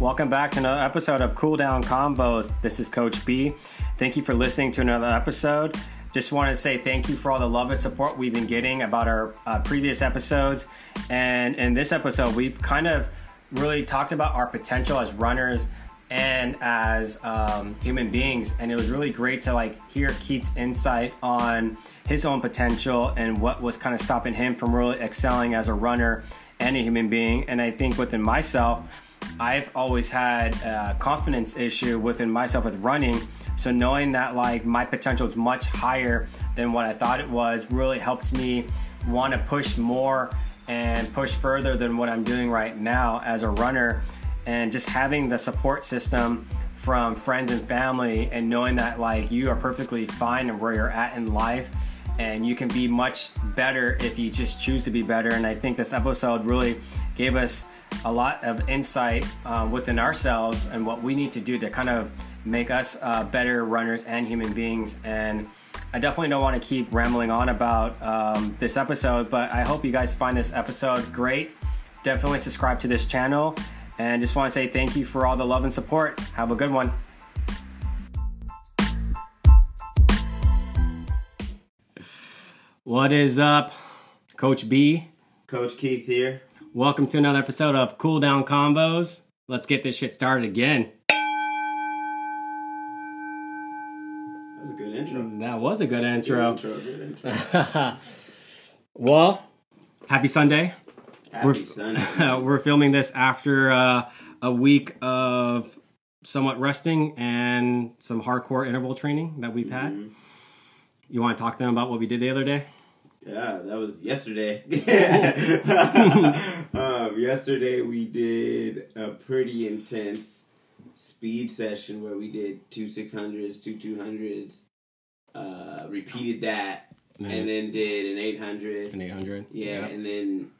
Welcome back to another episode of Cool Down Combos. This is Coach B. Thank you for listening to another episode. Just want to say thank you for all the love and support we've been getting about our uh, previous episodes. And in this episode, we've kind of really talked about our potential as runners and as um, human beings. And it was really great to like hear Keith's insight on his own potential and what was kind of stopping him from really excelling as a runner and a human being. And I think within myself, I've always had a confidence issue within myself with running. So knowing that like my potential is much higher than what I thought it was really helps me want to push more and push further than what I'm doing right now as a runner. And just having the support system from friends and family and knowing that like you are perfectly fine and where you're at in life and you can be much better if you just choose to be better. And I think this episode really gave us a lot of insight uh, within ourselves and what we need to do to kind of make us uh, better runners and human beings. And I definitely don't want to keep rambling on about um, this episode, but I hope you guys find this episode great. Definitely subscribe to this channel. And just want to say thank you for all the love and support. Have a good one. What is up, Coach B? Coach Keith here. Welcome to another episode of Cool Down Combos. Let's get this shit started again. That was a good intro. That was a good intro. Good intro. Good intro. well, happy Sunday. Happy We're- Sunday. We're filming this after uh, a week of somewhat resting and some hardcore interval training that we've had. Mm-hmm. You want to talk to them about what we did the other day? Yeah, that was yesterday. um, yesterday we did a pretty intense speed session where we did two six hundreds, two two hundreds, uh, repeated that, and then did an eight hundred. an 800. Yeah, and then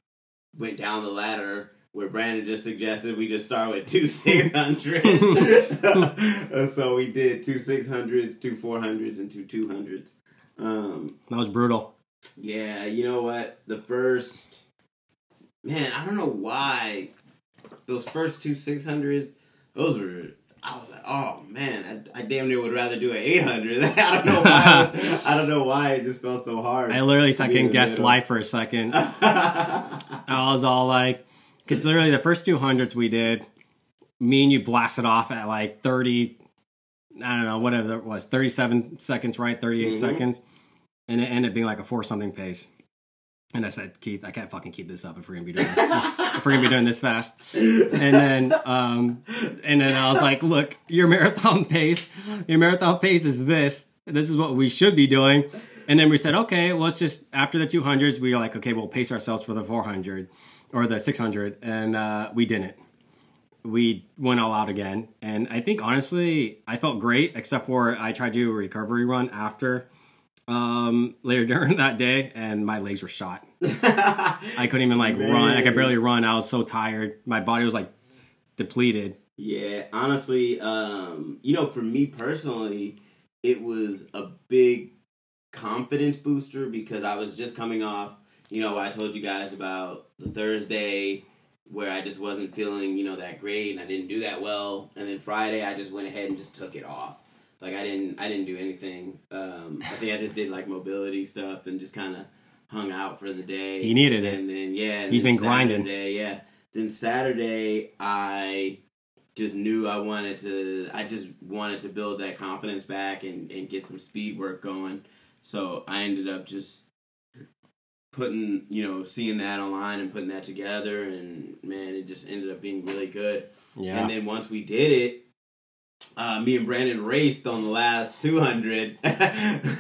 went down the ladder where Brandon just suggested we just start with two six hundreds. so we did two six hundreds, two four hundreds, and two two hundreds. Um, That was brutal. Yeah, you know what? The first man, I don't know why those first two six hundreds, those were. I was like, oh man, I, I damn near would rather do an eight hundred. I don't know why. I don't know why it just felt so hard. I literally second guessed life for a second. I was all like, because literally the first 200s we did, me and you blasted off at like 30, I don't know, whatever it was, 37 seconds, right? 38 Mhm. seconds. And it ended up being like a four something pace. And I said, Keith, I can't fucking keep this up if we're gonna be doing this. if we're gonna be doing this fast. And then, um, and then I was like, look, your marathon pace, your marathon pace is this. This is what we should be doing. And then we said, okay, well, let's just after the 200s, we were like, okay, we'll pace ourselves for the 400 or the 600, and uh, we didn't. We went all out again, and I think honestly, I felt great, except for I tried to do a recovery run after um, later during that day, and my legs were shot. I couldn't even like run. I could barely run. I was so tired. My body was like depleted. Yeah, honestly, um, you know, for me personally, it was a big confidence booster because I was just coming off, you know, I told you guys about the Thursday where I just wasn't feeling, you know, that great and I didn't do that well. And then Friday I just went ahead and just took it off. Like I didn't I didn't do anything. Um, I think I just did like mobility stuff and just kind of hung out for the day. He needed it. And then yeah, and He's then been grinding. Saturday, yeah. Then Saturday I just knew I wanted to I just wanted to build that confidence back and, and get some speed work going. So I ended up just putting, you know, seeing that online and putting that together and man, it just ended up being really good. Yeah. And then once we did it, uh, me and Brandon raced on the last 200. and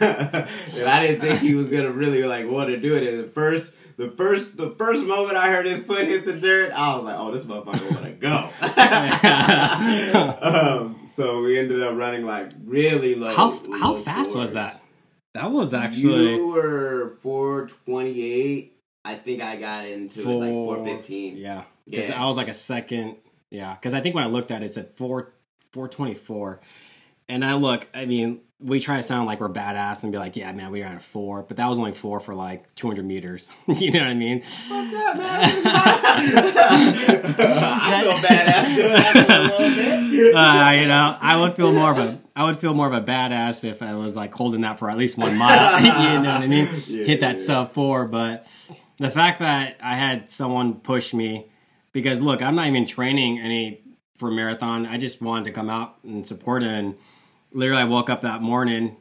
I didn't think he was going to really like want to do it. And the first the first the first moment I heard his foot hit the dirt, I was like, "Oh, this motherfucker want to go." um, so we ended up running like really low. how how fast was that? That was actually You were four twenty eight. I think I got into it like four fifteen. Yeah, because Yeah. I was like a second. Yeah, because I think when I looked at it, it said four four twenty four, And I look, I mean, we try to sound like we're badass and be like, yeah, man, we ran a four, but that was only four for like 200 meters. you know what I mean? Fuck that, man. I feel badass doing that for a little bit. uh, you know, I would feel more of a, I would feel more of a badass if I was like holding that for at least one mile. you know what I mean? Yeah, Hit that yeah. sub four, but the fact that I had someone push me, because look, I'm not even training any for marathon. I just wanted to come out and support him. And literally, I woke up that morning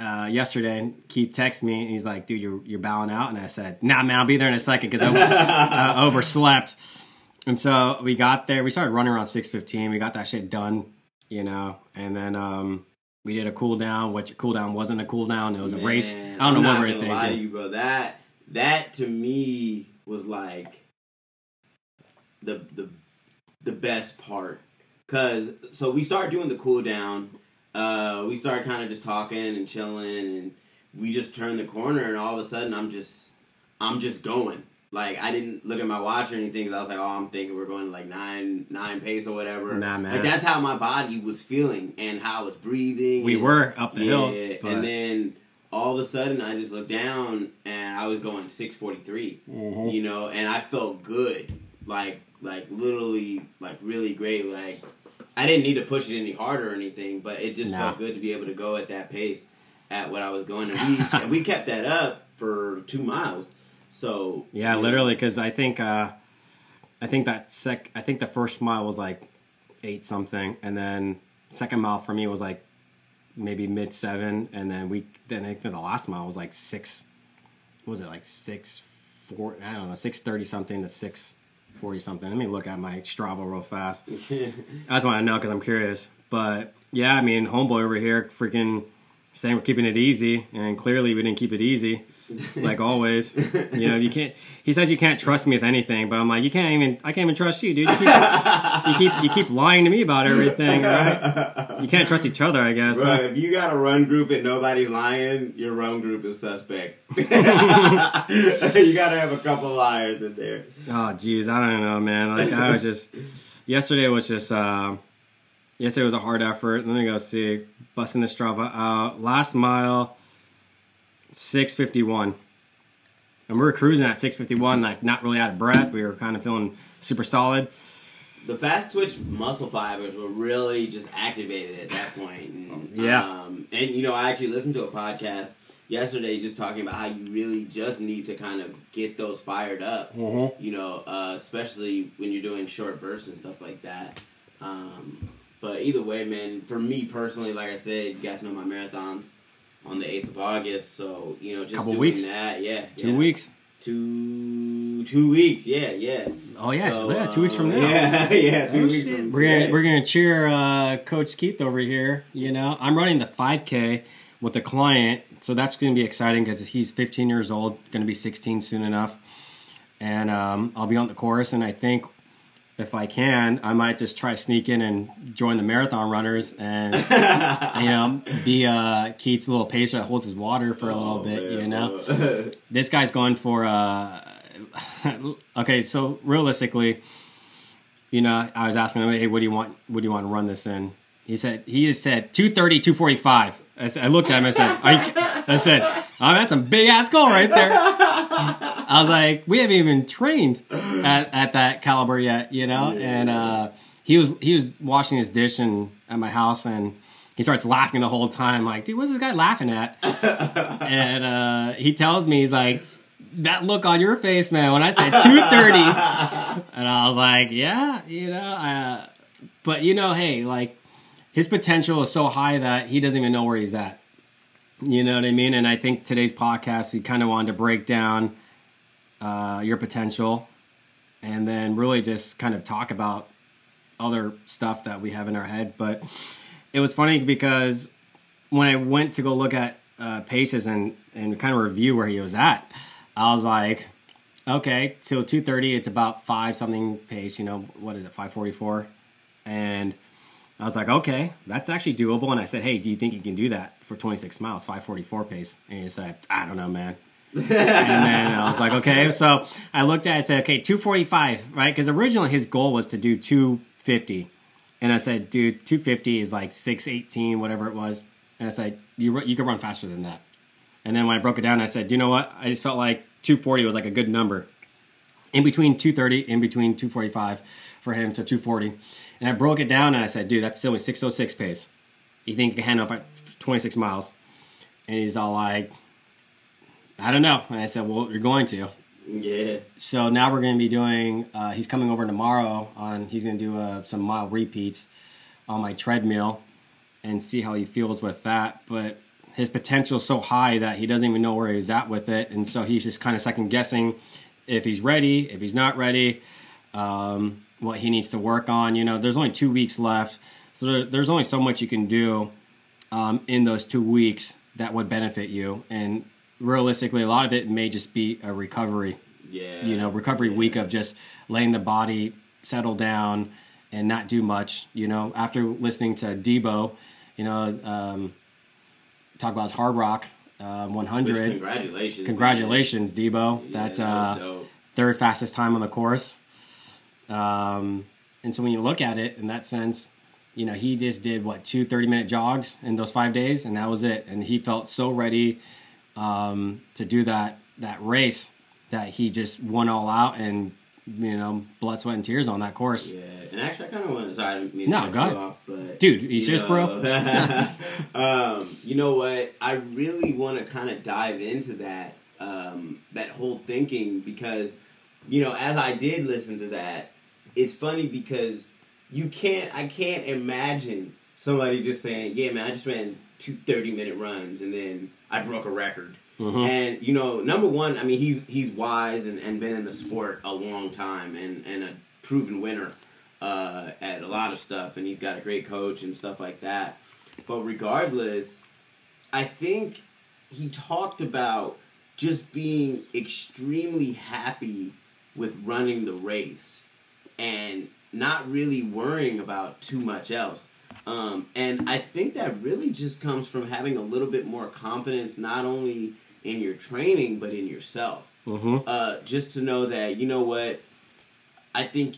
uh, yesterday, and Keith texted me, and he's like, "Dude, you're you're bowing out," and I said, "Nah, man, I'll be there in a second because I uh, overslept." And so we got there. We started running around six fifteen. We got that shit done, you know, and then um, we did a cool down. Which cool down wasn't a cool down. It was a race. I don't know I'm what not we were thinking. lie to you, bro. That that to me was like the the the best part. Cause so we started doing the cool down. Uh, we started kind of just talking and chilling, and we just turned the corner, and all of a sudden, I'm just I'm just going. Like I didn't look at my watch or anything, cause I was like, oh, I'm thinking we're going like nine nine pace or whatever. Nah, man. Like that's how my body was feeling and how I was breathing. We and- were up the yeah, hill, but and then all of a sudden I just looked down and I was going 643. Mhm. You know, and I felt good. Like like literally like really great like I didn't need to push it any harder or anything, but it just Nah. felt good to be able to go at that pace at what I was going and we and we kept that up for 2 miles. So Yeah, literally, because I think uh, I think that sec. I think the first mile was like eight something, and then second mile for me was like maybe mid seven, and then we then I think the last mile was like six. What was it like six four? I don't know, six thirty something to six forty something. Let me look at my Strava real fast. I just want to know because I'm curious. But yeah, I mean, homeboy over here freaking saying we're keeping it easy, and clearly we didn't keep it easy, like always. You know, you can't. He says you can't trust me with anything, but I'm like, you can't even. I can't even trust you, dude. You keep, you keep, you keep lying to me about everything. Right? You can't trust each other, I guess. Bro, huh? if you got a run group and nobody's lying, your run group is suspect. you gotta have a couple liars in there. Oh, jeez, I don't know, man. Like I was just yesterday was just uh, yesterday was a hard effort. Let me go see busting the Strava out. Last mile, six fifty one, and we were cruising at six fifty one, like not really out of breath. We were kind of feeling super solid. The fast twitch muscle fibers were really just activated at that point. And, Yeah. Um, and you know, I actually listened to a podcast yesterday just talking about how you really just need to kind of get those fired up. Mm-hmm. You know, uh, especially when you're doing short bursts and stuff like that. Um, but either way, man, for me personally, like I said, you guys know my marathons on the eighth of August, so you know, just Couple doing weeks. that, yeah, Two yeah. weeks. Two two weeks, yeah, yeah. Oh yeah, So, yeah, two weeks from uh, now. Yeah, yeah, two Oh, weeks shit. from We're gonna today. we're gonna cheer uh, Coach Keith over here. You know, I'm running the 5K with a client, so that's gonna be exciting because he's 15 years old, gonna be 16 soon enough, and um, I'll be on the course. And I think if I can, I might just try sneak in and join the marathon runners and you know be uh, Keith's little pacer that holds his water for a little Oh, bit. man. You know, this guy's going for uh okay so realistically you know i was asking him hey what do you want what do you want to run this in he said he just said 230 245 i, said, I looked at him I said i said oh that's a big ass goal right there i was like we haven't even trained at, at that caliber yet you know? And uh he was he was washing his dish and at my house and he starts laughing the whole time like dude what's this guy laughing at? And uh, he tells me he's like that look on your face man when i said 230 and i was like yeah you know uh, but you know hey like his potential is so high that he doesn't even know where he's at. You know what i mean? And i think today's podcast we kind of wanted to break down uh, your potential and then really just kind of talk about other stuff that we have in our head but it was funny because when I went to go look at uh, paces and and kind of review where he was at, I was like, okay, till two thirty, it's about five something pace. You know, what is it, five forty four? And I was like, okay, that's actually doable. And I said, hey, do you think you can do that for twenty six miles, five forty four pace? And he said, I don't know, man. And then I was like, okay. So I looked at it said, okay, 245, right? Because originally his goal was to do 250. And I said, dude, 250 is like 618, whatever it was. And I said, you, you could run faster than that. And then when I broke it down, I said, you know what? I just felt like 240 was like a good number. In between 230, in between 245 for him, so 240. And I broke it down and I said, dude, that's still a 606 pace. You think you can handle up 26 miles? And he's all like, I don't know. And I said, well, you're going to. Yeah. So now we're going to be doing. Uh, he's coming over tomorrow. On he's going to do uh, some mile repeats on my treadmill and see how he feels with that. But his potential is so high that he doesn't even know where he's at with it, and so he's just kind of second guessing if he's ready, if he's not ready, um, what he needs to work on. You know, there's only two weeks left, so there, there's only so much you can do um, in those two weeks that would benefit you, and realistically, a lot of it may just be a recovery Yeah. you know, recovery Yeah. week of just letting the body settle down and not do much. You know, after listening to Debo, you know, um, talk about his Hardrock uh, Which, 100. congratulations. Congratulations, Debo. man. That's Yeah, that uh, third fastest time on the course. Um, and so when you look at it in that sense, you know, he just did what two 30 minute jogs in those five days, and that was it. And he felt so ready um, to do that that race that he just won all out and you know blood, sweat, and tears on that course. Yeah, and actually, I kind of want to. Sorry, I didn't mean to No, cut go you off, but Dude, you serious, bro? um, you know what? I really want to kind of dive into that um, that whole thinking because you know, as I did listen to that, it's funny because you can't. I can't imagine somebody just saying, "Yeah, man, I just ran two 30 minute runs and then I broke a record." Mhm. And you know, number one, I mean, he's he's wise and, and been in the sport a long time and, and a proven winner uh, at a lot of stuff, and he's got a great coach and stuff like that. But regardless, I think he talked about just being extremely happy with running the race and not really worrying about too much else. Um, and I think that really just comes from having a little bit more confidence, not only in your training, but in yourself. Mm-hmm. Uh, just to know that, you know what, I think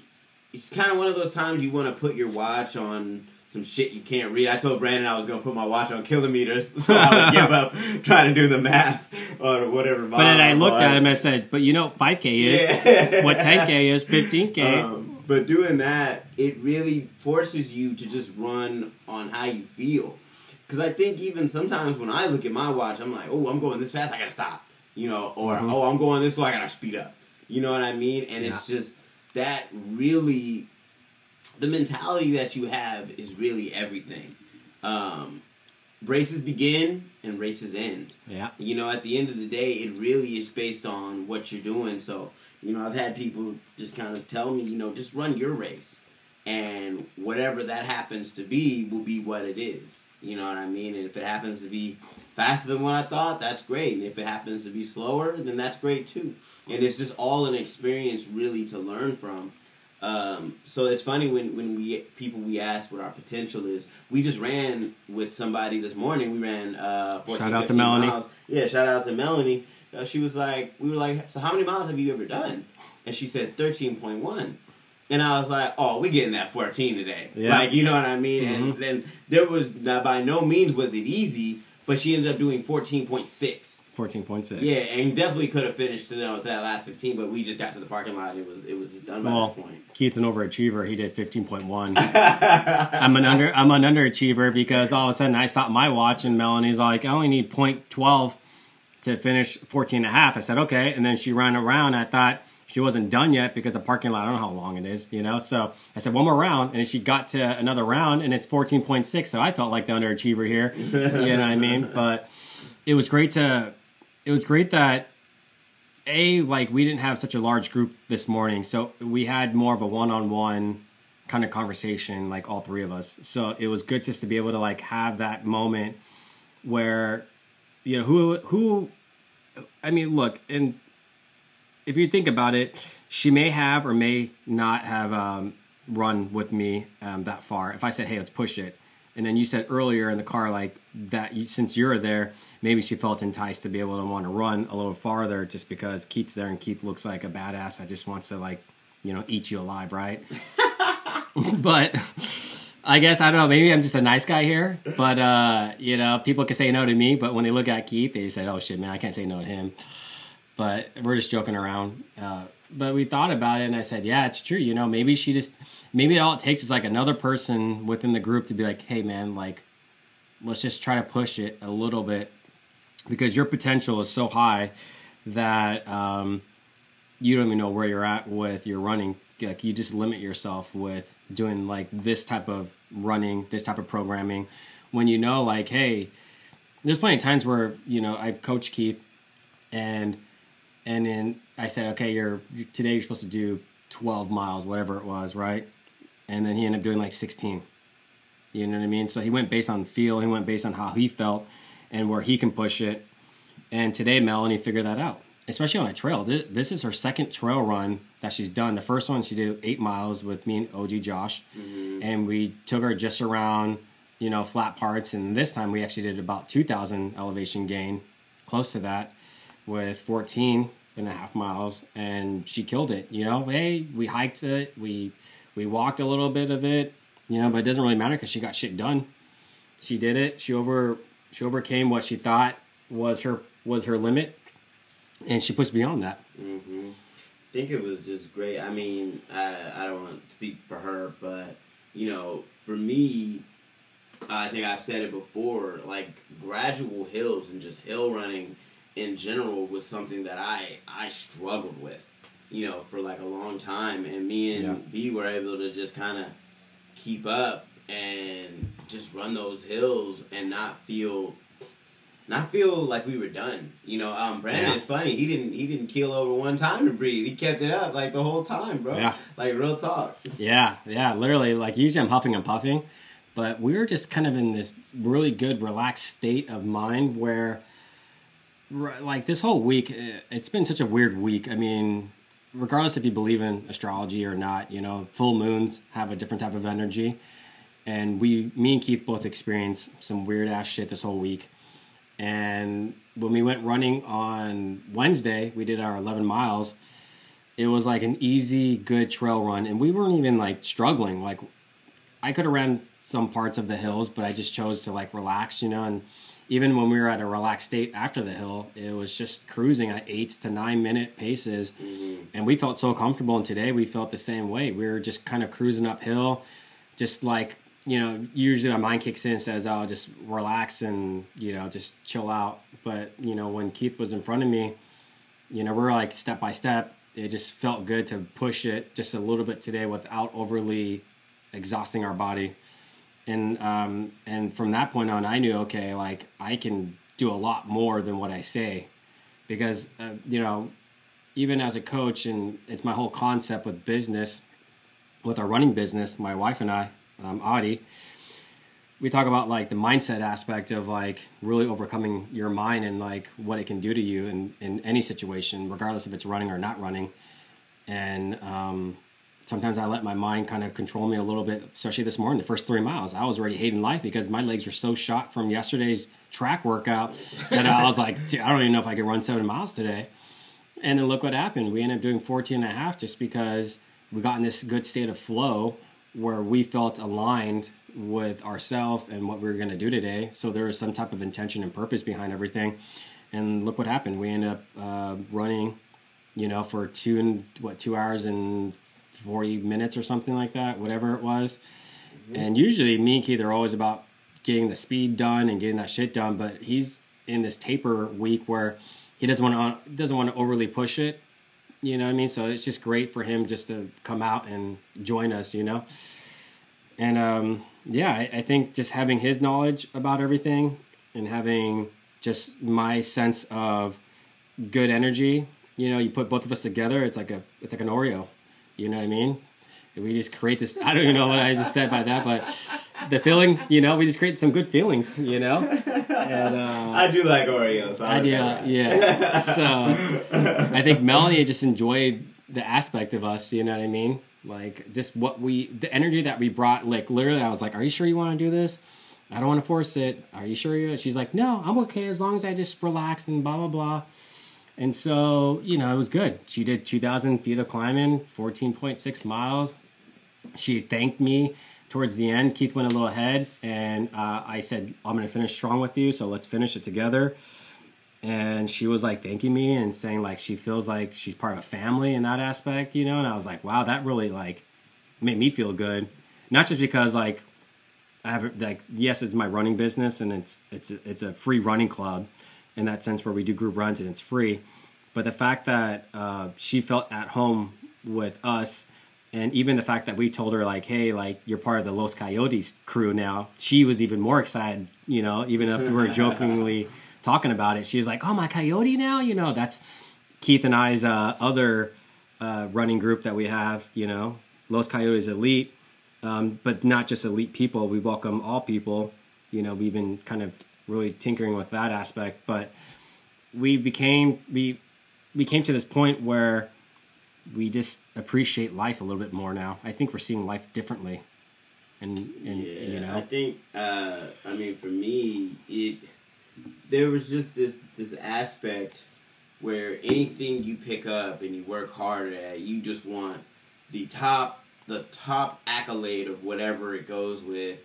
it's kind of one of those times you want to put your watch on some shit you can't read. I told Brandon I was going to put my watch on kilometers so I would give up trying to do the math or whatever. But then I looked at him and I said, "But you know, 5K is Yeah. what 10K is, 15K." Um, but doing that, it really forces you to just run on how you feel. Because I think even sometimes when I look at my watch, I'm like, oh, I'm going this fast, I gotta stop. You know, or Mhm. oh, I'm going this slow, I gotta speed up. You know what I mean? And it's just that really, the mentality that you have is really everything. Um, races begin and races end. yeah. You know, at the end of the day, it really is based on what you're doing. So, you know, I've had people just kind of tell me, you know, just run your race. And whatever that happens to be will be what it is. You know what I mean? And if it happens to be faster than what I thought, that's great. And if it happens to be slower, then that's great too. And it's just all an experience really to learn from. Um, so it's funny when, when we people we ask what our potential is. We just ran with somebody this morning. We ran uh, 14, Shout out to Melanie. miles. Yeah, shout out to Melanie. Uh, she was like, we were like, so how many miles have you ever done? And she said thirteen point one. And I was like, oh, we getting that fourteen today. Yeah. Like you know what I mean? Mhm. And then there was now by no means was it easy, but she ended up doing fourteen point six. 14.6. Yeah, and definitely could have finished you know, with that last fifteen, but we just got to the parking lot. It was it was just done by Well, that point. Keith's an overachiever. He did 15.1. I'm an under I'm an underachiever because all of a sudden I stopped my watch and Melanie's like, I only need .12 to finish 14 and a half. I said, okay. And then she ran around. I thought she wasn't done yet because the parking lot, I don't know how long it is, you know? So I said, one more round. And she got to another round and it's 14.6. So I felt like the underachiever here. you know what I mean? But it was great to, it was great that a like we didn't have such a large group this morning so we had more of a one-on-one kind of conversation like all three of us so it was good just to be able to like have that moment where you know who who i mean look and if you think about it she may have or may not have um, run with me um, that far. If i said hey let's push it and then you said earlier in the car like that you, since you're there maybe she felt enticed to be able to want to run a little farther just because keith's there and keith looks like a badass. That just wants to like you know eat you alive right? But I guess I don't know. Maybe I'm just a nice guy here, but uh, you know, people can say no to me, but when they look at Keith, they say, "Oh shit, man, I can't say no to him." But we're just joking around. Uh, but we thought about it, and I said, "Yeah, it's true. You know, maybe she just, maybe all it takes is like another person within the group to be like, hey, man, like, let's just try to push it a little bit because your potential is so high that um, you don't even know where you're at with your running. Like, you just limit yourself with doing like this type of running, this type of programming, when you know, like, hey, there's plenty of times where you know I coach Keith, and and then I said, okay, you're today you're supposed to do 12 miles, whatever it was, right? And then he ended up doing like 16. You know what I mean? So he went based on feel, he went based on how he felt and where he can push it. And today Melanie figured that out, especially on a trail. This is her second trail run that she's done. The first one she did eight miles with me and OG Josh, mm-hmm. and we took her just around, you know, flat parts. And this time we actually did about 2,000 elevation gain, close to that, with 14 and a half miles, and she killed it. You know, hey, we hiked it, we we walked a little bit of it, you know, but it doesn't really matter because she got shit done. She did it. She over she overcame what she thought was her was her limit, and she pushed beyond that. Mm-hmm. I think it was just great. I mean, I I don't want to speak for her, but you know, for me, I think I've said it before. Like gradual hills and just hill running in general was something that I I struggled with, you know, for like a long time. And me and yeah. B were able to just kind of keep up and just run those hills and not feel not feel like we were done. You know, um, Brandon's yeah. funny. He didn't he didn't keel over one time to breathe. He kept it up like the whole time, bro. Yeah. Like real talk. Yeah, yeah, literally. Like usually I'm huffing and puffing, but we were just kind of in this really good, relaxed state of mind where like this whole week, it's been such a weird week. I mean, regardless if you believe in astrology or not, you know, full moons have a different type of energy. And we, me and Keith both experienced some weird ass shit this whole week. And when we went running on Wednesday, we did our 11 miles. It was like an easy, good trail run. And we weren't even like struggling. Like, I could have ran some parts of the hills, but I just chose to like relax, you know, and even when we were at a relaxed state after the hill, it was just cruising at eight to nine minute paces. Mm-hmm. And we felt so comfortable. And today we felt the same way. We were just kind of cruising uphill, just like, you know, usually my mind kicks in and says, oh, just relax and, you know, just chill out. But, you know, when Keith was in front of me, you know, we're like step by step. It just felt good to push it just a little bit today without overly exhausting our body and um, and from that point on, I knew okay, like I can do a lot more than what I say, because uh, you know, even as a coach, and it's my whole concept with business, with our running business, my wife and I, um, Adi, we talk about like the mindset aspect of like really overcoming your mind and like what it can do to you in in any situation, regardless if it's running or not running, and um, sometimes I let my mind kind of control me a little bit, especially this morning, the first three miles. I was already hating life because my legs were so shot from yesterday's track workout that I was like, I don't even know if I could run seven miles today. And then look what happened. We ended up doing 14 and a half just because we got in this good state of flow where we felt aligned with ourselves and what we were going to do today. So there was some type of intention and purpose behind everything. And look what happened. We ended up uh, running, you know, for two and what two hours and 40 minutes or something like that, whatever it was. Mm-hmm. And usually, me and Keith are always about getting the speed done and getting that shit done. But he's in this taper week where he doesn't want to doesn't want to overly push it. You know what I mean? So it's just great for him just to come out and join us. You know, and um, yeah, I, I think just having his knowledge about everything and having just my sense of good energy. You know, you put both of us together, it's like a it's like an Oreo. You know what I mean? We just create this. I don't even know what I just said by that, but the feeling, you know, we just create some good feelings, you know. And uh, I do like Oreos. So I, do, yeah. so I think Melanie just enjoyed the aspect of us. You know what I mean? Like just what we, the energy that we brought. Like literally, I was like, "Are you sure you want to do this?" I don't want to force it. Are you sure you? She's like, "No, I'm okay as long as I just relax and blah blah blah." And so, you know, it was good. She did 2,000 feet of climbing, 14.6 miles. She thanked me towards the end, Keith went a little ahead, and uh, I said, "I'm going to finish strong with you, so let's finish it together." And she was like thanking me and saying like she feels like she's part of a family in that aspect, you know. And I was like, "Wow, that really like made me feel good." Not just because like I have like yes, it's my running business and it's it's it's a free running club in that sense where we do group runs and it's free, but the fact that uh, she felt at home with us and even the fact that we told her like hey like you're part of the los coyotes crew now she was even more excited you know even if we were jokingly talking about it. She was like oh my coyote now? You know that's keith and i's uh, other uh, running group that we have you know los coyotes elite. Um, but not just elite people we welcome all people. You know we've been kind of really tinkering with that aspect. But we became we we came to this point where we just appreciate life a little bit more now. I think we're seeing life differently. And, and yeah, you know, I think uh, I mean for me, it there was just this this aspect where anything you pick up and you work hard at, you just want the top the top accolade of whatever it goes with,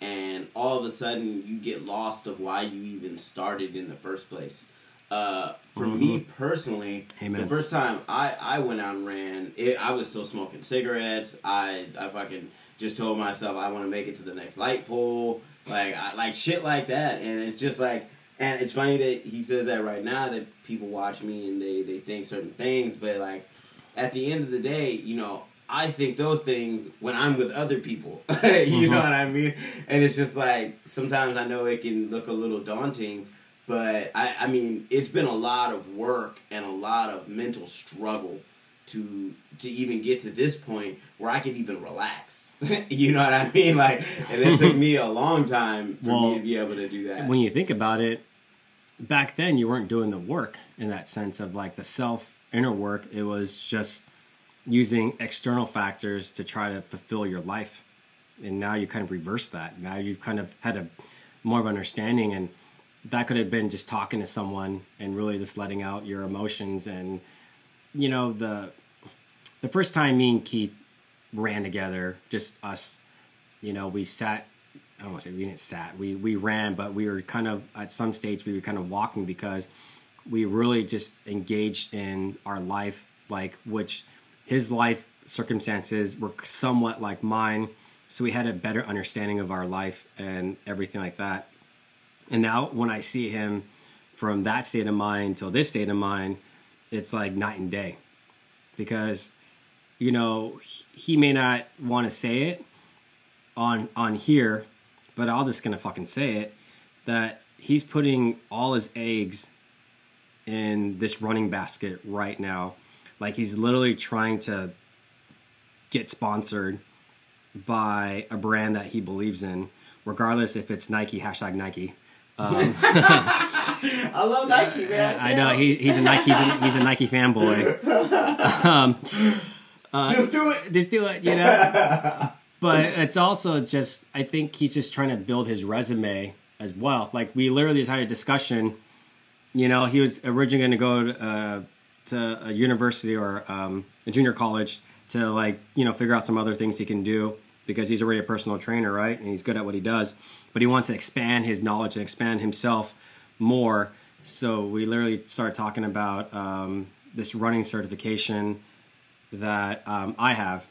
and all of a sudden you get lost of why you even started in the first place. Uh, for mm-hmm. me personally, Amen. the first time I, I went out and ran, it, I was still smoking cigarettes. I I fucking just told myself I want to make it to the next light pole, like I, like shit like that. And it's just like, and it's funny that he says that right now that people watch me and they they think certain things, but like at the end of the day, you know, I think those things when I'm with other people. you mm-hmm. know what I mean? And it's just like sometimes I know it can look a little daunting but I, I mean, it's been a lot of work and a lot of mental struggle to to even get to this point where I can even relax. you know what I mean? Like, and it took me a long time for well, me to be able to do that. When you think about it, back then you weren't doing the work in that sense of like the self inner work. It was just using external factors to try to fulfill your life. And now you kind of reverse that. Now you've kind of had a more of understanding and that could have been just talking to someone and really just letting out your emotions and you know the the first time me and Keith ran together, just us, you know, we sat. I don't want to say we didn't sat. We we ran, but we were kind of at some stage we were kind of walking because we really just engaged in our life, like which his life circumstances were somewhat like mine, so we had a better understanding of our life and everything like that. And now when I see him from that state of mind till this state of mind, it's like night and day. Because, you know, he may not want to say it on on here, but I'll just gonna fucking say it that he's putting all his eggs in this running basket right now. Like he's literally trying to get sponsored by a brand that he believes in, regardless if it's Nike, hashtag Nike. Um, I love Nike, man. I know he, he's a Nike he's a, he's a Nike fanboy. Um, uh, just do it. Just do it. You know. but it's also just I think he's just trying to build his resume as well. Like we literally just had a discussion. You know, he was originally going to go uh, to a university or um, a junior college to like you know figure out some other things he can do because he's already a personal trainer, right? And he's good at what he does. But he wants to expand his knowledge and expand himself more. So we literally started talking about um, this running certification that um, I have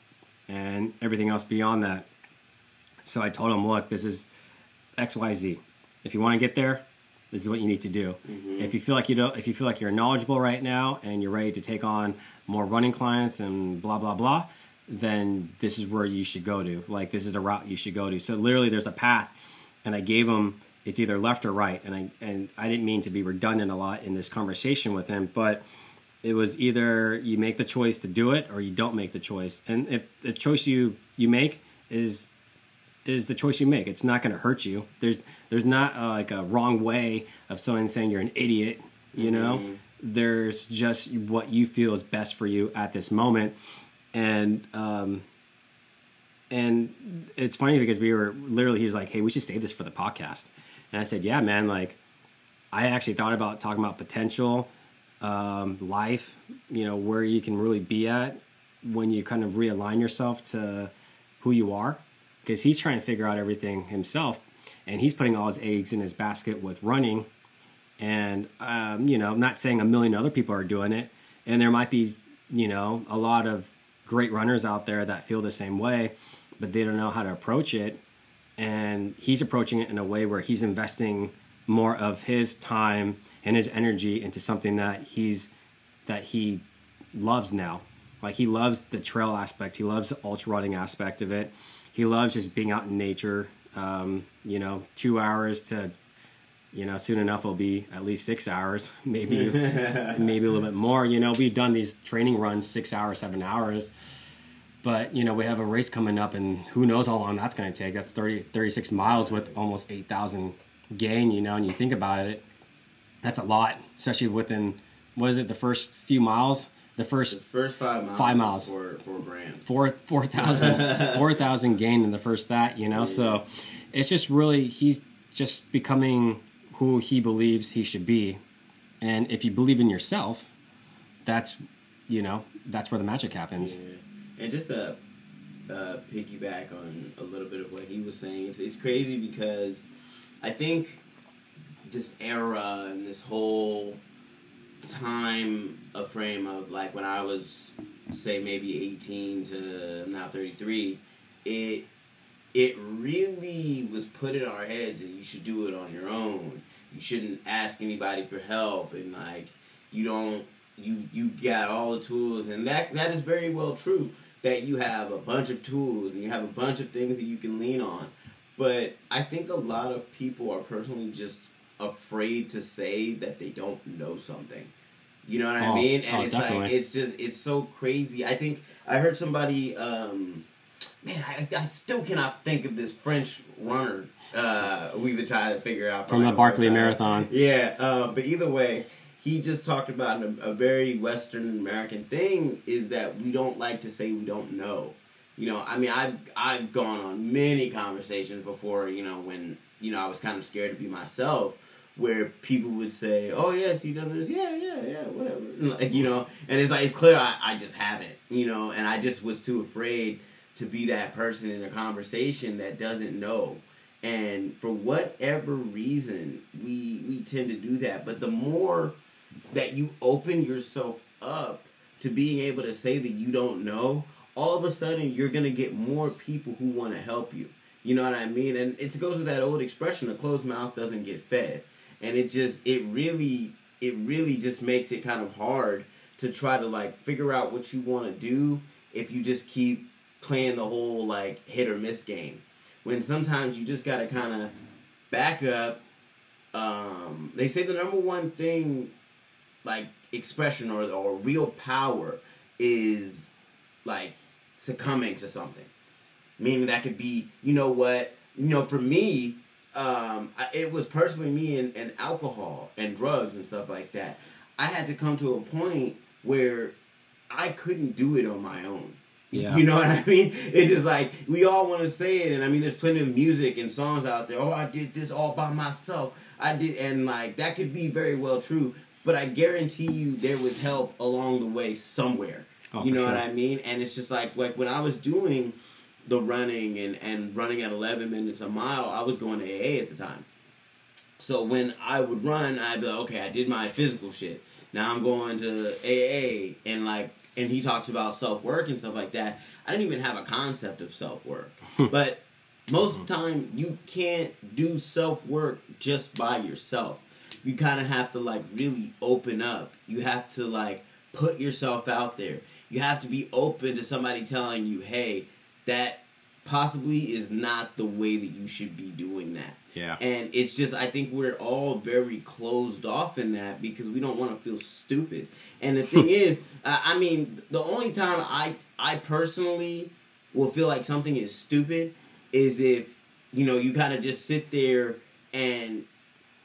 and everything else beyond that. So I told him, look, this is X, Y, Z. If you want to get there, this is what you need to do. Mm-hmm. If you feel like you don't, if you feel like you're knowledgeable right now and you're ready to take on more running clients and blah blah blah, then this is where you should go to. Like this is the route you should go to. So literally, there's a path, and I gave him it's either left or right. And I and I didn't mean to be redundant a lot in this conversation with him, but it was either you make the choice to do it or you don't make the choice. And if the choice you you make is is the choice you make, it's not going to hurt you. There's there's not uh, like a wrong way of someone saying you're an idiot. You know, mm-hmm. there's just what you feel is best for you at this moment and um, and it's funny because we were literally he was like, "Hey, we should save this for the podcast," and I said, "Yeah, man. Like, I actually thought about talking about potential, um, life. You know, where you can really be at when you kind of realign yourself to who you are." because he's trying to figure out everything himself, and he's putting all his eggs in his basket with running. And um, you know, I'm not saying a million other people are doing it, and there might be you know a lot of great runners out there that feel the same way, but they don't know how to approach it. And he's approaching it in a way where he's investing more of his time and his energy into something that he's that he loves now. Like he loves the trail aspect. He loves the ultra running aspect of it. He loves just being out in nature. Um, you know, two hours to, you know, soon enough will be at least six hours, maybe maybe a little bit more. You know, we've done these training runs six hours, seven hours. But, you know, we have a race coming up and who knows how long that's going to take. That's 30, 36 miles with almost 8,000 gain, you know, and you think about it, that's a lot, especially within what is it, the first few miles, the first the first five miles, five miles for four four thousand four thousand gain in the first that, you know. Yeah. So it's just really he's just becoming who he believes he should be, and if you believe in yourself, that's you know that's where the magic happens. Yeah. And just to uh, piggyback on a little bit of what he was saying, it's, it's crazy because I think this era and this whole time of frame of like when I was say maybe 18 to now 33 it it really was put in our heads that you should do it on your own. You shouldn't ask anybody for help and like you don't you you got all the tools. And that that is very well true that you have a bunch of tools and you have a bunch of things that you can lean on but I think a lot of people are personally just afraid to say that they don't know something. You know what oh, I mean? And oh, it's definitely. like it's just it's so crazy. I think I heard somebody um man, I, I still cannot think of this French runner uh we've been trying to figure out from the Barkley Marathon. Yeah, uh, but either way, he just talked about a, a very Western American thing is that we don't like to say we don't know. You know, I mean, I've I've gone on many conversations before, you know, when you know I was kind of scared to be myself, where people would say, "Oh yes, done this, yeah, yeah, yeah, whatever," like you know, and it's like it's clear I, I just haven't, you know, and I just was too afraid to be that person in a conversation that doesn't know, and for whatever reason, we we tend to do that, but the more that you open yourself up to being able to say that you don't know all of a sudden you're gonna get more people who want to help you. You know what I mean? And it goes with that old expression: a closed mouth doesn't get fed. And it just, it really, it really just makes it kind of hard to try to like figure out what you want to do if you just keep playing the whole like hit or miss game. When sometimes you just gotta kind of back up. Um, they say the number one thing, like expression or or real power, is like succumbing to something. Meaning that could be, you know what, you know, for me, um, it was personally me and, and alcohol and drugs and stuff like that. I had to come to a point where I couldn't do it on my own. Yeah. You know what I mean? It's just like we all want to say it, and I mean, there's plenty of music and songs out there. Oh, I did this all by myself. I did, and like that could be very well true. But I guarantee you, there was help along the way somewhere. Oh, you know sure. what I mean? And it's just like like when I was doing the running and and running at 11 minutes a mile, I was going to AA at the time. So when I would run, I'd be like, okay, I did my physical shit. Now I'm going to AA and like and he talks about self work and stuff like that. I didn't even have a concept of self work. Hmm. but most of the time you can't do self work just by yourself. You kind of have to like really open up. You have to like put yourself out there you have to be open to somebody telling you, hey, that possibly is not the way that you should be doing that. Yeah. And it's just, I think we're all very closed off in that because we don't want to feel stupid. And the thing is, uh, I mean, the only time I, I personally will feel like something is stupid is if, you know, you kind of just sit there and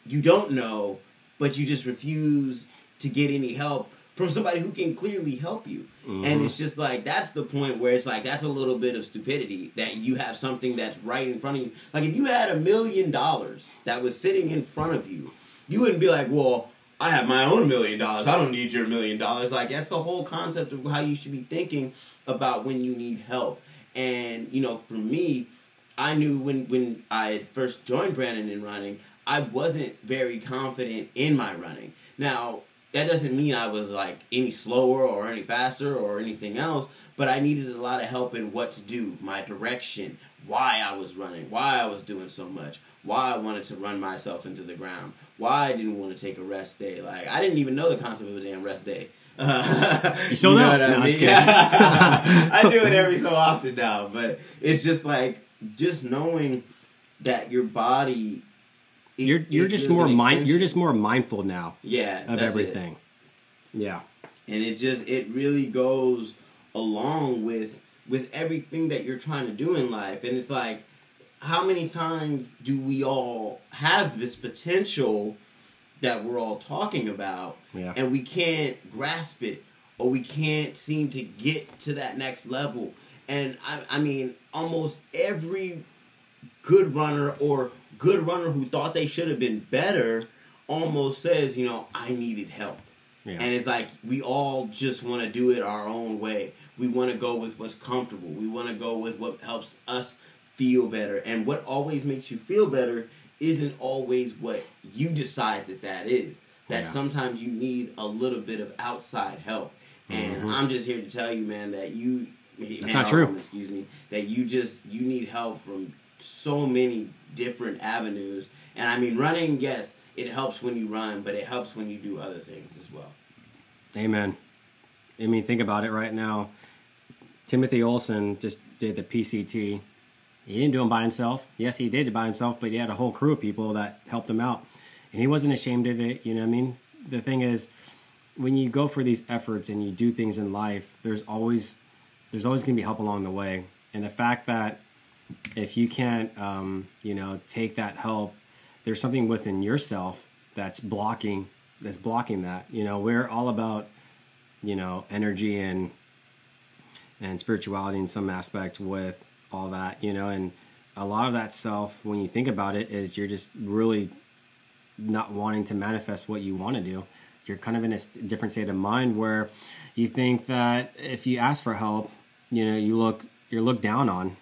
you don't know, but you just refuse to get any help from somebody who can clearly help you. Mm-hmm. And it's just like that's the point where it's like that's a little bit of stupidity that you have something that's right in front of you. Like if you had a million dollars that was sitting in front of you, you wouldn't be like, "Well, I have my own million dollars. I don't need your million dollars." Like that's the whole concept of how you should be thinking about when you need help. And you know, for me, I knew when when I first joined Brandon in running, I wasn't very confident in my running. Now that doesn't mean I was like any slower or any faster or anything else, but I needed a lot of help in what to do, my direction, why I was running, why I was doing so much, why I wanted to run myself into the ground, why I didn't want to take a rest day. Like I didn't even know the concept of a damn rest day. You still you know, know? what I mean? Yeah. I do it every so often now, but it's just like just knowing that your body. It, you're you're just more mind. You're just more mindful now. Yeah, of everything. It. Yeah, and it just it really goes along with with everything that you're trying to do in life, and it's like how many times do we all have this potential that we're all talking about yeah. and we can't grasp it or we can't seem to get to that next level and I, I mean almost every good runner or good runner who thought they should have been better almost says you know i needed help yeah. and it's like we all just want to do it our own way we want to go with what's comfortable we want to go with what helps us feel better. And what always makes you feel better isn't always what you decide that that is. That yeah. sometimes you need a little bit of outside help. And mm-hmm. I'm just here to tell you, man, that you. That's man, not true. Excuse me. That you just you need help from so many different avenues. And I mean, running, yes, it helps when you run, but it helps when you do other things as well. Amen. I mean, think about it right now. Timothy Olson just did the PCT he didn't do them by himself. Yes, he did it by himself, but he had a whole crew of people that helped him out. And he wasn't ashamed of it. You know what I mean? The thing is, when you go for these efforts and you do things in life, there's always there's always going to be help along the way. And the fact that if you can't, um, you know, take that help, there's something within yourself that's blocking that's blocking that. You know, we're all about, you know, energy and and spirituality in some aspect with all that, you know, and a lot of that self, when you think about it, is you're just really not wanting to manifest what you want to do. You're kind of in a different state of mind where you think that if you ask for help, you know, you look you're looked down on.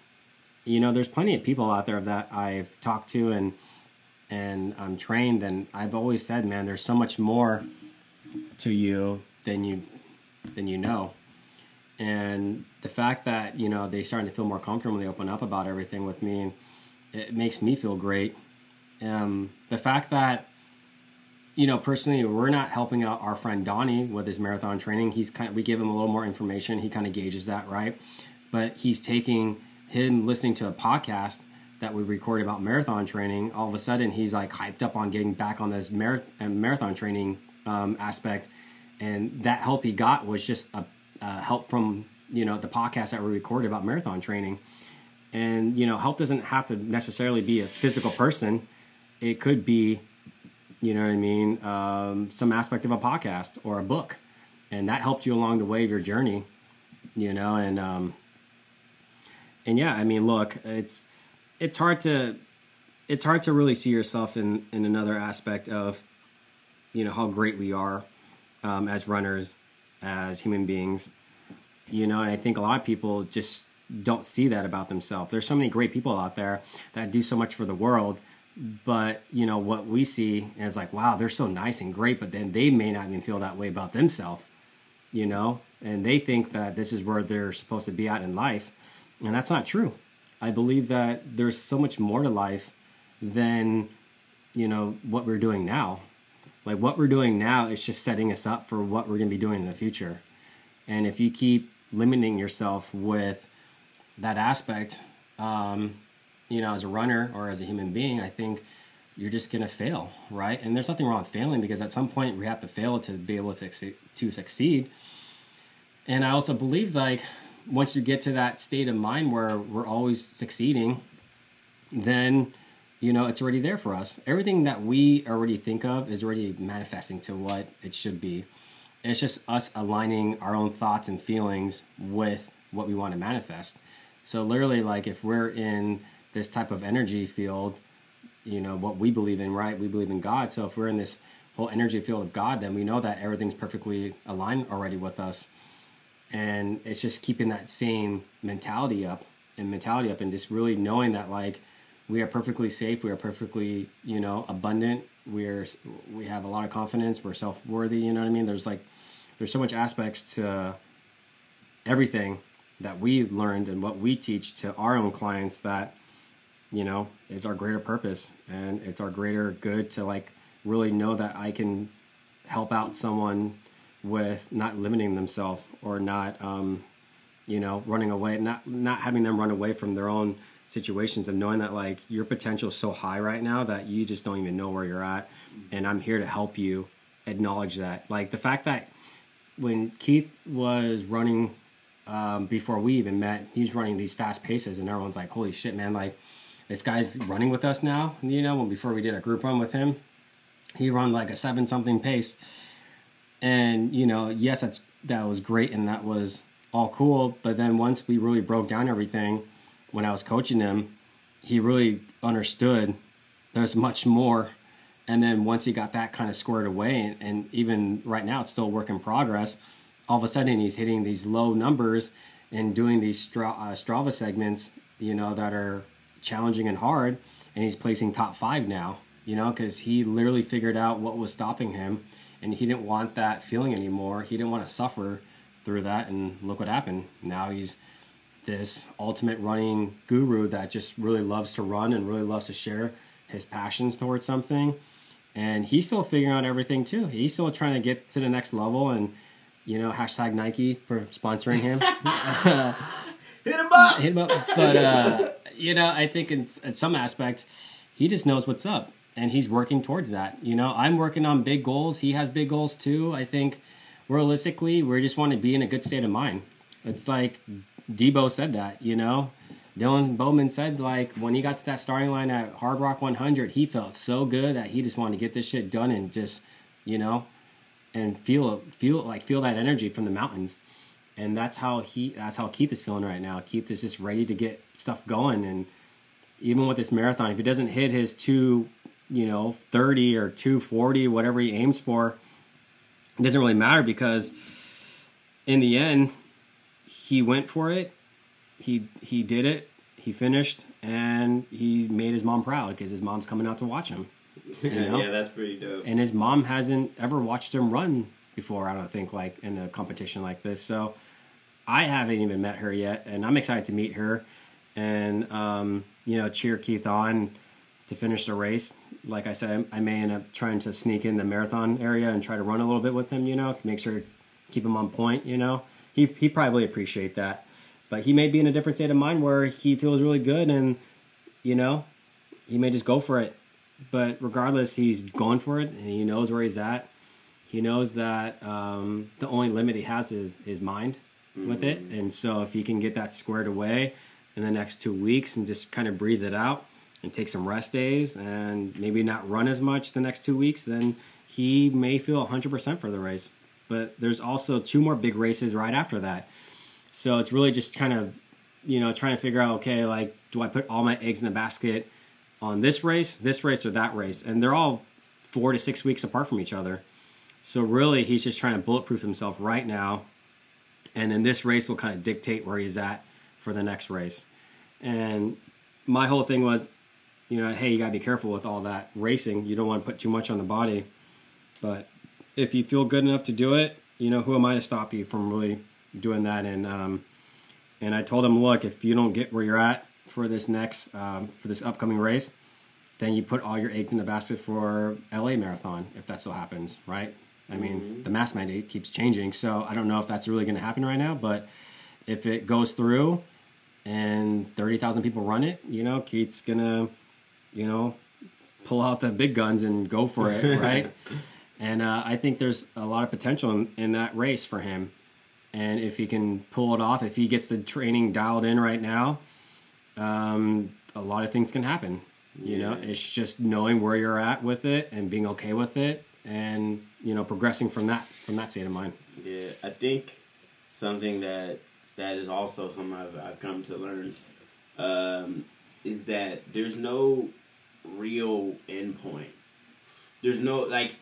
You know, there's plenty of people out there that I've talked to and and I'm trained, and I've always said, man, there's so much more to you than you than you know. And the fact that you know they starting to feel more comfortable they open up about everything with me and it makes me feel great. Um, the fact that you know personally we're not helping out our friend donnie with his marathon training. He's kind of we give him a little more information. He kind of gauges that right? But he's taking him listening to a podcast that we recorded about marathon training all of a sudden he's like hyped up on getting back on this mar- uh, marathon training um, aspect. And that help he got was just a uh, help from you know the podcast that we recorded about marathon training. And you know help doesn't have to necessarily be a physical person. It could be you know what i mean um, some aspect of a podcast or a book. And that helped you along the way of your journey you know and um, and yeah i mean look it's it's hard to it's hard to really see yourself in in another aspect of you know how great we are um, as runners as human beings. You know, and I think a lot of people just don't see that about themselves. There's so many great people out there that do so much for the world, but you know what we see is like, wow, they're so nice and great, but then they may not even feel that way about themselves. You know, and they think that this is where they're supposed to be at in life, and that's not true. I believe that there's so much more to life than you know what we're doing now like what we're doing now is just setting us up for what we're going to be doing in the future. And if you keep limiting yourself with that aspect, um, you know, as a runner or as a human being, I think you're just going to fail, right? And there's nothing wrong with failing because at some point we have to fail to be able to, to succeed. And I also believe like once you get to that state of mind where we're always succeeding, then you know, it's already there for us. Everything that we already think of is already manifesting to what it should be. It's just us aligning our own thoughts and feelings with what we want to manifest. So literally, like if we're in this type of energy field, you know, what we believe in, right? We believe in God. So if we're in this whole energy field of God, then we know that everything's perfectly aligned already with us. And it's just keeping that same mentality up and mentality up and just really knowing that like we are perfectly safe we are perfectly you know abundant we're we have a lot of confidence we're self-worthy you know what i mean? There's like there's so much aspects to everything that we learned and what we teach to our own clients that you know is our greater purpose and it's our greater good to like really know that i can help out someone with not limiting themselves or not um, you know running away not not having them run away from their own situations and knowing that like your potential is so high right now that you just don't even know where you're at. And i'm here to help you acknowledge that. Like the fact that when keith was running um, before we even met he's running these fast paces and everyone's like holy shit man like this guy's running with us now. You know when before we did a group run with him he run like a seven something pace and you know yes that's that was great and that was all cool. But then once we really broke down everything when i was coaching him he really understood there's much more. And then once he got that kind of squared away and, and even right now it's still a work in progress all of a sudden he's hitting these low numbers and doing these Stra- uh, strava segments you know that are challenging and hard. And he's placing top five now you know because he literally figured out what was stopping him and he didn't want that feeling anymore. He didn't want to suffer through that. And look what happened. Now he's this ultimate running guru that just really loves to run and really loves to share his passions towards something. And he's still figuring out everything too. He's still trying to get to the next level and you know hashtag nike for sponsoring him. Hit him up! Hit him up. But uh you know i think in, in some aspect he just knows what's up and he's working towards that you know i'm working on big goals he has big goals too i think realistically, we just want to be in a good state of mind. It's like Debo said that, you know. Dylan Bowman said like when he got to that starting line at Hardrock 100, he felt so good that he just wanted to get this shit done and just, you know, and feel feel like feel that energy from the mountains. And that's how he that's how Keith is feeling right now. Keith is just ready to get stuff going and even with this marathon, if he doesn't hit his two, you know, 30 or 240, whatever he aims for, it doesn't really matter because in the end he went for it he he did it he finished and he made his mom proud because his mom's coming out to watch him you know? yeah that's pretty dope. And his mom hasn't ever watched him run before i don't think like in a competition like this. So i haven't even met her yet and i'm excited to meet her and um, you know cheer keith on to finish the race like I said, I may end up trying to sneak in the marathon area and try to run a little bit with him, you know, make sure keep him on point, you know. He he probably appreciate that. But he may be in a different state of mind where he feels really good and you know, he may just go for it. But regardless, he's going for it and he knows where he's at. He knows that um, the only limit he has is his mind mm-hmm. with it. Mm-hmm. And so if he can get that squared away in the next two weeks and just kind of breathe it out, and take some rest days and maybe not run as much the next two weeks, then he may feel 100% for the race. But there's also two more big races right after that. So it's really just kind of, you know, trying to figure out, okay, like, do I put all my eggs in the basket on this race, this race, or that race? And they're all four to six weeks apart from each other. So really, he's just trying to bulletproof himself right now. And then this race will kind of dictate where he's at for the next race. And my whole thing was you know, hey, you got to be careful with all that racing. You don't want to put too much on the body. But if you feel good enough to do it, you know, who am I to stop you from really doing that? And um, and I told him, look, if you don't get where you're at for this next um, for this upcoming race, then you put all your eggs in the basket for LA Marathon if that still happens, right? I mean, mm-hmm. the mass mandate keeps changing, so I don't know if that's really going to happen right now. But if it goes through and thirty thousand people run it, you know, Keith's gonna you know, pull out the big guns and go for it, right? and uh, I think there's a lot of potential in, in, that race for him. And if he can pull it off, if he gets the training dialed in right now, um, a lot of things can happen. You yeah. know, it's just knowing where you're at with it and being okay with it, and you know, progressing from that from that state of mind. Yeah, I think something that that is also something I've, I've come to learn um, is that there's no real endpoint. There's no like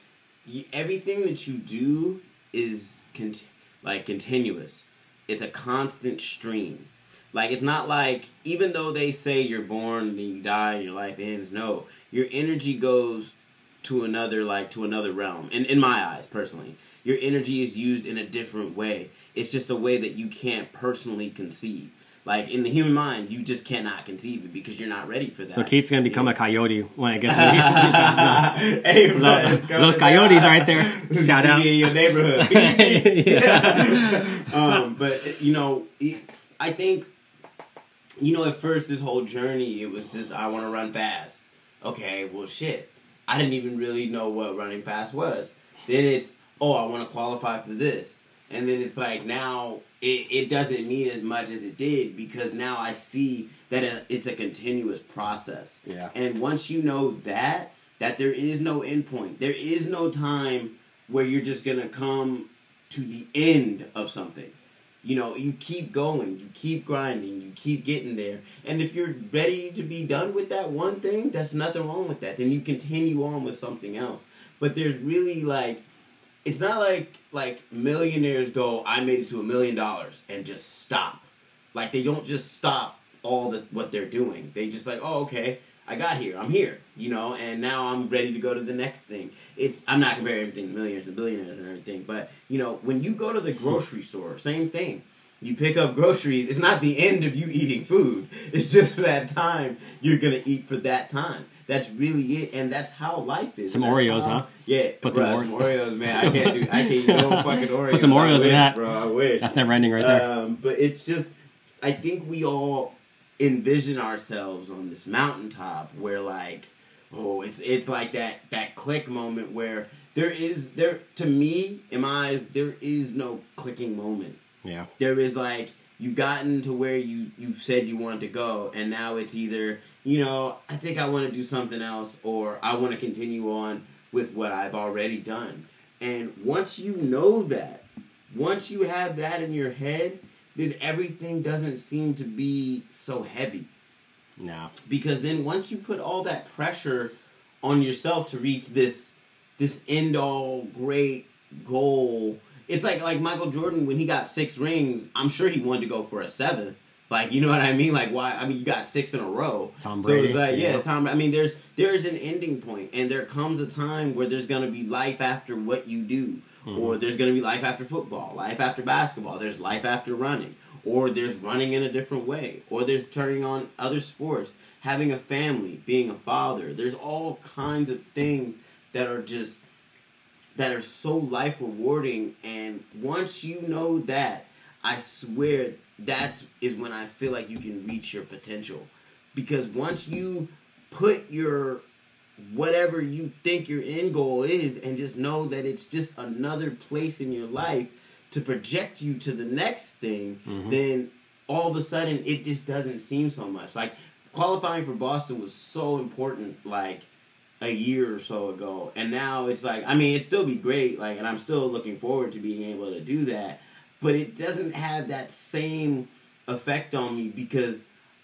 everything that you do is cont- like continuous. It's a constant stream. Like it's not like even though they say you're born and you die and your life ends, no. Your energy goes to another like to another realm. In in my eyes, personally. Your energy is used in a different way. It's just a way that you can't personally conceive. Like in the human mind, you just cannot conceive it because you're not ready for that. So Keith's gonna become a coyote when I guess. hey, bro, Los, Los coyotes right there. Shout out. in your neighborhood. Yeah. um, but you know, I think you know at first this whole journey it was just I want to run fast. Okay, well shit, I didn't even really know what running fast was. Then it's oh I want to qualify for this, and then it's like now it, it doesn't mean as much as it did because now I see that it's a continuous process. Yeah. And once you know that, that there is no end point, there is no time where you're just gonna come to the end of something. You know, you keep going, you keep grinding, you keep getting there. And if you're ready to be done with that one thing, that's nothing wrong with that. Then you continue on with something else. But there's really like it's not like like millionaires go, I made it to a million dollars and just stop. Like they don't just stop all the what they're doing. They just like, oh okay, I got here, I'm here, you know, and now I'm ready to go to the next thing. It's I'm not comparing everything to millionaires and billionaires and everything, but you know, when you go to the grocery store, same thing. You pick up groceries. It's not the end of you eating food. It's just that time you're gonna eat for that time. That's really it, and that's how life is. Some Oreos, how- huh? Yeah, Put bro, some some Ore- Oreos, man. I can't do. I can't eat no fucking Oreos. Put some Oreos in that. bro. I wish. That's never ending right there. Um, but it's just, I think we all envision ourselves on this mountaintop where, like, oh, it's it's like that that click moment where there is there to me in my eyes there is no clicking moment. yeah. There is like you've gotten to where you you've said you want to go, and now it's either you know I think I want to do something else, or I want to continue on with what I've already done. And once you know that, once you have that in your head, then everything doesn't seem to be so heavy. No. Because then once you put all that pressure on yourself to reach this this end all great goal, it's like like Michael Jordan when he got six rings, I'm sure he wanted to go for a seventh. Like you know what I mean? Like why? I mean you got six in a row. Tom So Brady, it's like yeah, yeah. Tom. I mean there's there's an ending point, and there comes a time where there's gonna be life after what you do, Mm-hmm. or there's gonna be life after football, life after basketball. There's life after running, or there's running in a different way, or there's turning on other sports, having a family, being a father. There's all kinds of things that are just that are so life rewarding and once you know that i swear that's is when i feel like you can reach your potential. Because once you put your whatever you think your end goal is and just know that it's just another place in your life to project you to the next thing mm-hmm. then all of a sudden it just doesn't seem so much. Like qualifying for boston was so important like a year or so ago. And now it's like i mean it'd still be great like and i'm still looking forward to being able to do that but it doesn't have that same effect on me because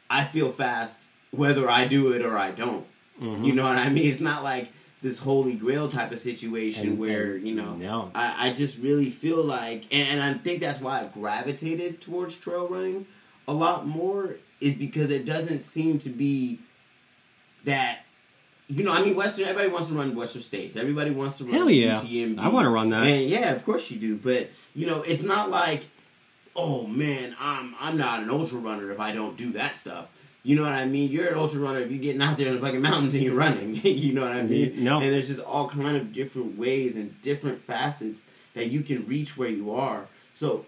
i feel fast whether i do it or i don't Mm-hmm. you know what i mean it's not like this holy grail type of situation And- where and- you know no. I, I just really feel like and, and i think that's why i've gravitated towards trail running a lot more is because it doesn't seem to be that you know, I mean, Western. Everybody wants to run Western States. Everybody wants to run Hell yeah. UTMB. I wanna run that. And yeah, of course you do. But you know, it's not like, oh man, I'm I'm not an ultra runner if I don't do that stuff. You know what I mean? You're an ultra runner if you're getting out there in the fucking mountains and you're running. you know what I mean? No. And there's just all kind of different ways and different facets that you can reach where you are. So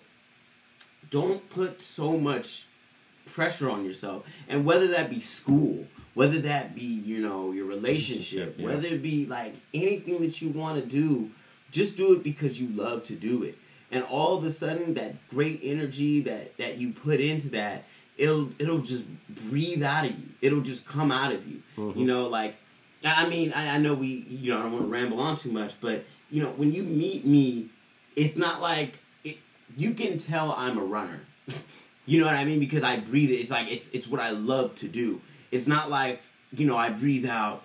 don't put so much pressure on yourself. And whether that be school, whether that be, you know, your relationship, Yeah. whether it be like anything that you want to do, just do it because you love to do it. And all of a sudden that great energy that that you put into that, it'll it'll just breathe out of you. It'll just come out of you. Mm-hmm. You know, like I I mean, I, I know we, you know, I don't want to ramble on too much, but you know, when you meet me, it's not like it, you can tell I'm a runner. you know what I mean? Because I breathe it. It's like it's it's what I love to do. It's not like you know I breathe out.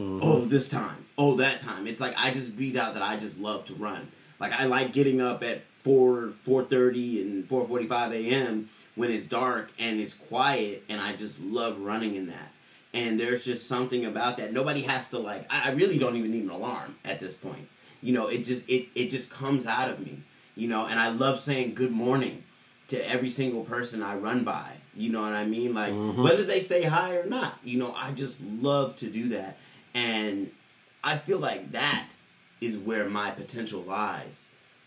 Mm-hmm. Oh, this time. Oh, that time. It's like I just breathe out that I just love to run. Like I like getting up at four four thirty and four forty five a.m. when it's dark and it's quiet, and I just love running in that. And there's just something about that. Nobody has to like. I, I really don't even need an alarm at this point. You know, it just it it just comes out of me. You know, and I love saying good morning to every single person I run by. You know what I mean? Like Mhm. whether they say hi or not. You know, I just love to do that, and I feel like that is where my potential lies.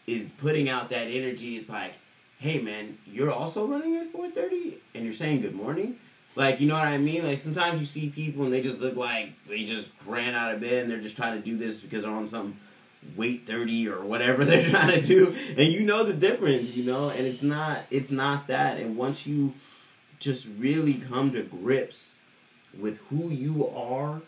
Is putting out that energy. It's like, hey man, you're also running at four thirty, and you're saying good morning. Like you know what I mean? Like sometimes you see people and they just look like they just ran out of bed and they're just trying to do this because they're on some weight 30 or whatever they're trying to do and you know the difference you know and it's not it's not that and once you just really come to grips with who you are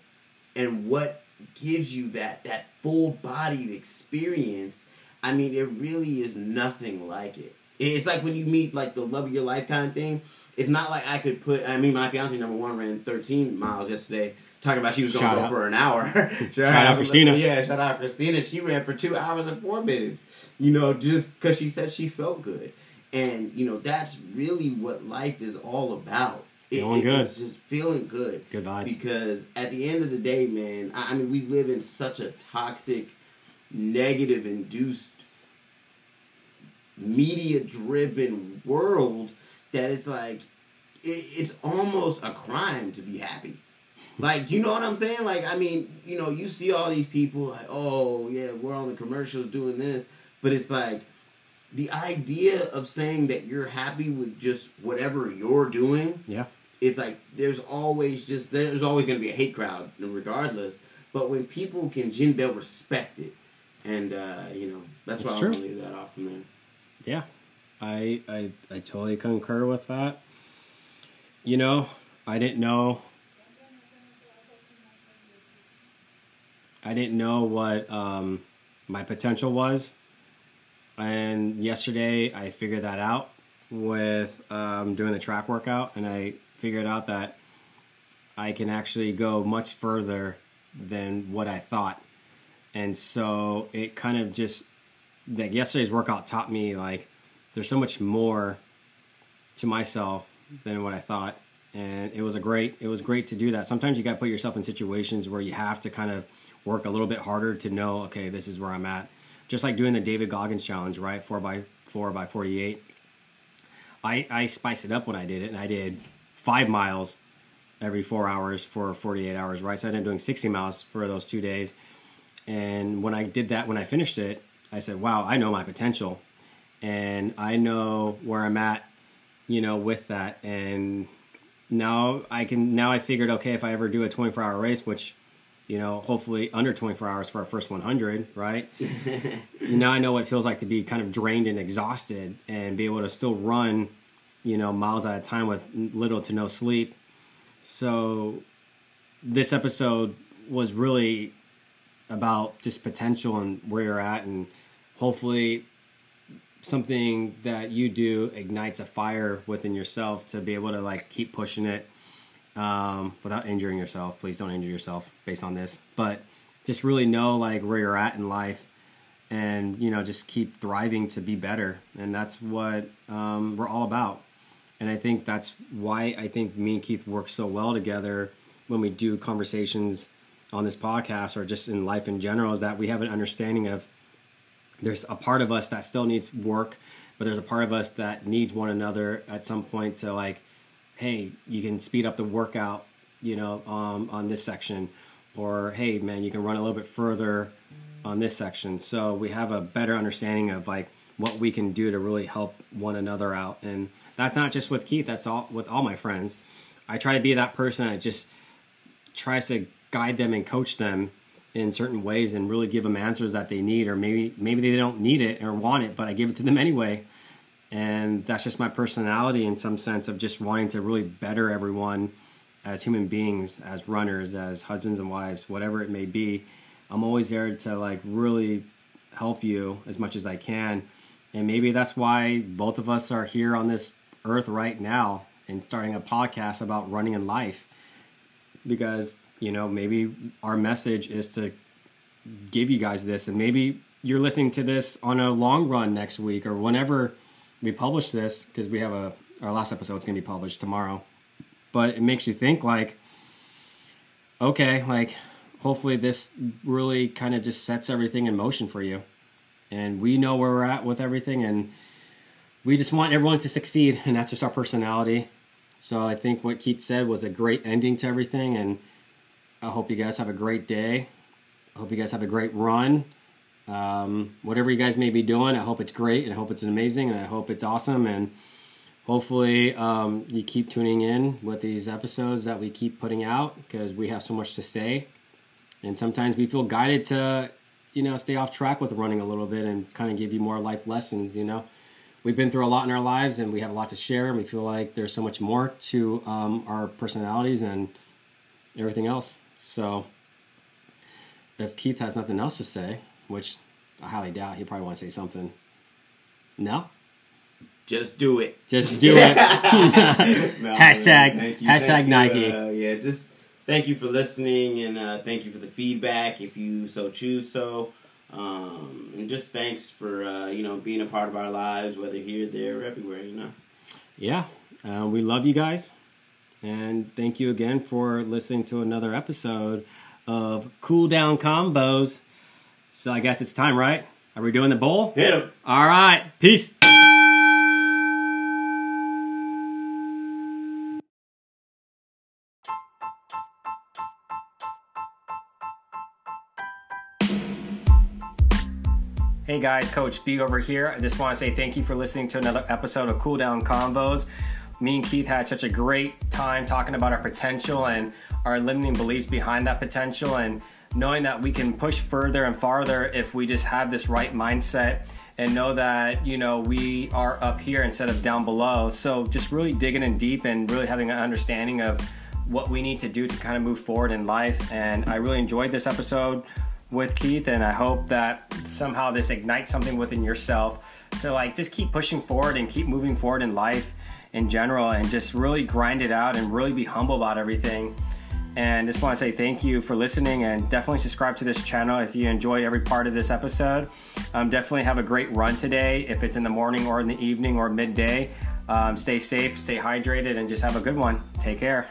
and what gives you that that full bodied experience i mean it really is nothing like it. It's like when you meet like the love of your life kind of thing. It's not like i could put i mean my fiance number one ran 13 miles yesterday talking about she was going to go out. for an hour. Shout, Shout out Christina. yeah shout out christina. She ran for two hours and four minutes you know just because she said she felt good and you know that's really what life is all about. It- Feeling it- good. it's just feeling good. Good vibes. because at the end of the day man I, I mean we live in such a toxic negative induced media driven world that it's like it, it's almost a crime to be happy. Like you know what i'm saying? Like i mean you know you see all these people like oh yeah we're on the commercials doing this. But it's like the idea of saying that you're happy with just whatever you're doing Yeah. it's like there's always just there's always going to be a hate crowd regardless but when people can gen they'll respect it and uh, you know that's why It's i true. want to leave that off there Yeah, I, I I totally concur with that. You know, I didn't know. I didn't know what um, my potential was, and yesterday I figured that out with um, doing the track workout, and I figured out that I can actually go much further than what I thought, and so it kind of just like yesterday's workout taught me like there's so much more to myself than what I thought. And it was a great it was great to do that. Sometimes you gotta put yourself in situations where you have to kind of work a little bit harder to know, okay, this is where I'm at. Just like doing the David Goggins challenge, right? Four by four by forty eight. I I spiced it up when I did it and I did five miles every four hours for 48 hours, right? So I ended up doing 60 miles for those two days. And when I did that, when I finished it, I said, wow, I know my potential. And I know where I'm at, you know, with that. And now I can, now I figured, okay, if I ever do a 24 hour race, which, you know, hopefully under 24 hours for our first 100, right? now I know what it feels like to be kind of drained and exhausted and be able to still run, you know, miles at a time with little to no sleep. So this episode was really about just potential and where you're at and hopefully something that you do ignites a fire within yourself to be able to like keep pushing it um, without injuring yourself please don't injure yourself based on this. But just really know like where you're at in life and you know just keep thriving to be better. And that's what um, we're all about. And i think that's why i think me and keith work so well together when we do conversations on this podcast or just in life in general is that we have an understanding of there's a part of us that still needs work but there's a part of us that needs one another at some point to like hey you can speed up the workout you know um, on this section. Or hey man you can run a little bit further on this section. So we have a better understanding of like what we can do to really help one another out. And that's not just with keith that's all with all my friends. I try to be that person that just tries to guide them and coach them in certain ways and really give them answers that they need or maybe maybe they don't need it or want it but i give it to them anyway and that's just my personality in some sense of just wanting to really better everyone as human beings as runners as husbands and wives whatever it may be. I'm always there to like really help you as much as i can. And maybe that's why both of us are here on this earth right now and starting a podcast about running in life. Because you know maybe our message is to give you guys this. And maybe you're listening to this on a long run next week or whenever we publish this because we have a our last episode is going to be published tomorrow. But it makes you think like, okay, like hopefully this really kind of just sets everything in motion for you. And we know where we're at with everything, and we just want everyone to succeed, and that's just our personality. So I think what Keith said was a great ending to everything, and I hope you guys have a great day. I hope you guys have a great run. Um, whatever you guys may be doing, I hope it's great, and I hope it's amazing, and I hope it's awesome, and hopefully um, you keep tuning in with these episodes that we keep putting out because we have so much to say. And sometimes we feel guided to you know stay off track with running a little bit and kind of give you more life lessons you know? We've been through a lot in our lives and we have a lot to share and we feel like there's so much more to um, our personalities and everything else. So if keith has nothing else to say which i highly doubt he probably want to say something no just do it. Just do it. no, hashtag hashtag Nike. Uh, yeah, just thank you for listening and uh, thank you for the feedback if you so choose so. Um, and just thanks for uh, you know being a part of our lives, whether here, there, or everywhere. You know. Yeah, uh, we love you guys, and thank you again for listening to another episode of Cool Down Combos. So I guess it's time, right? Are we doing the bowl? Hit him. All right. Peace. Hey guys, Coach B over here. I just want to say thank you for listening to another episode of Cool Down Combos. Me and Keith had such a great time talking about our potential and our limiting beliefs behind that potential and knowing that we can push further and farther if we just have this right mindset and know that you know we are up here instead of down below so just really digging in deep and really having an understanding of what we need to do to kind of move forward in life and i really enjoyed this episode with Keith, and I hope that somehow this ignites something within yourself to like just keep pushing forward and keep moving forward in life in general, and just really grind it out and really be humble about everything. And just want to say thank you for listening, and definitely subscribe to this channel if you enjoyed every part of this episode. Um, definitely have a great run today, if it's in the morning or in the evening or midday. Um, stay safe, stay hydrated, and just have a good one. Take care.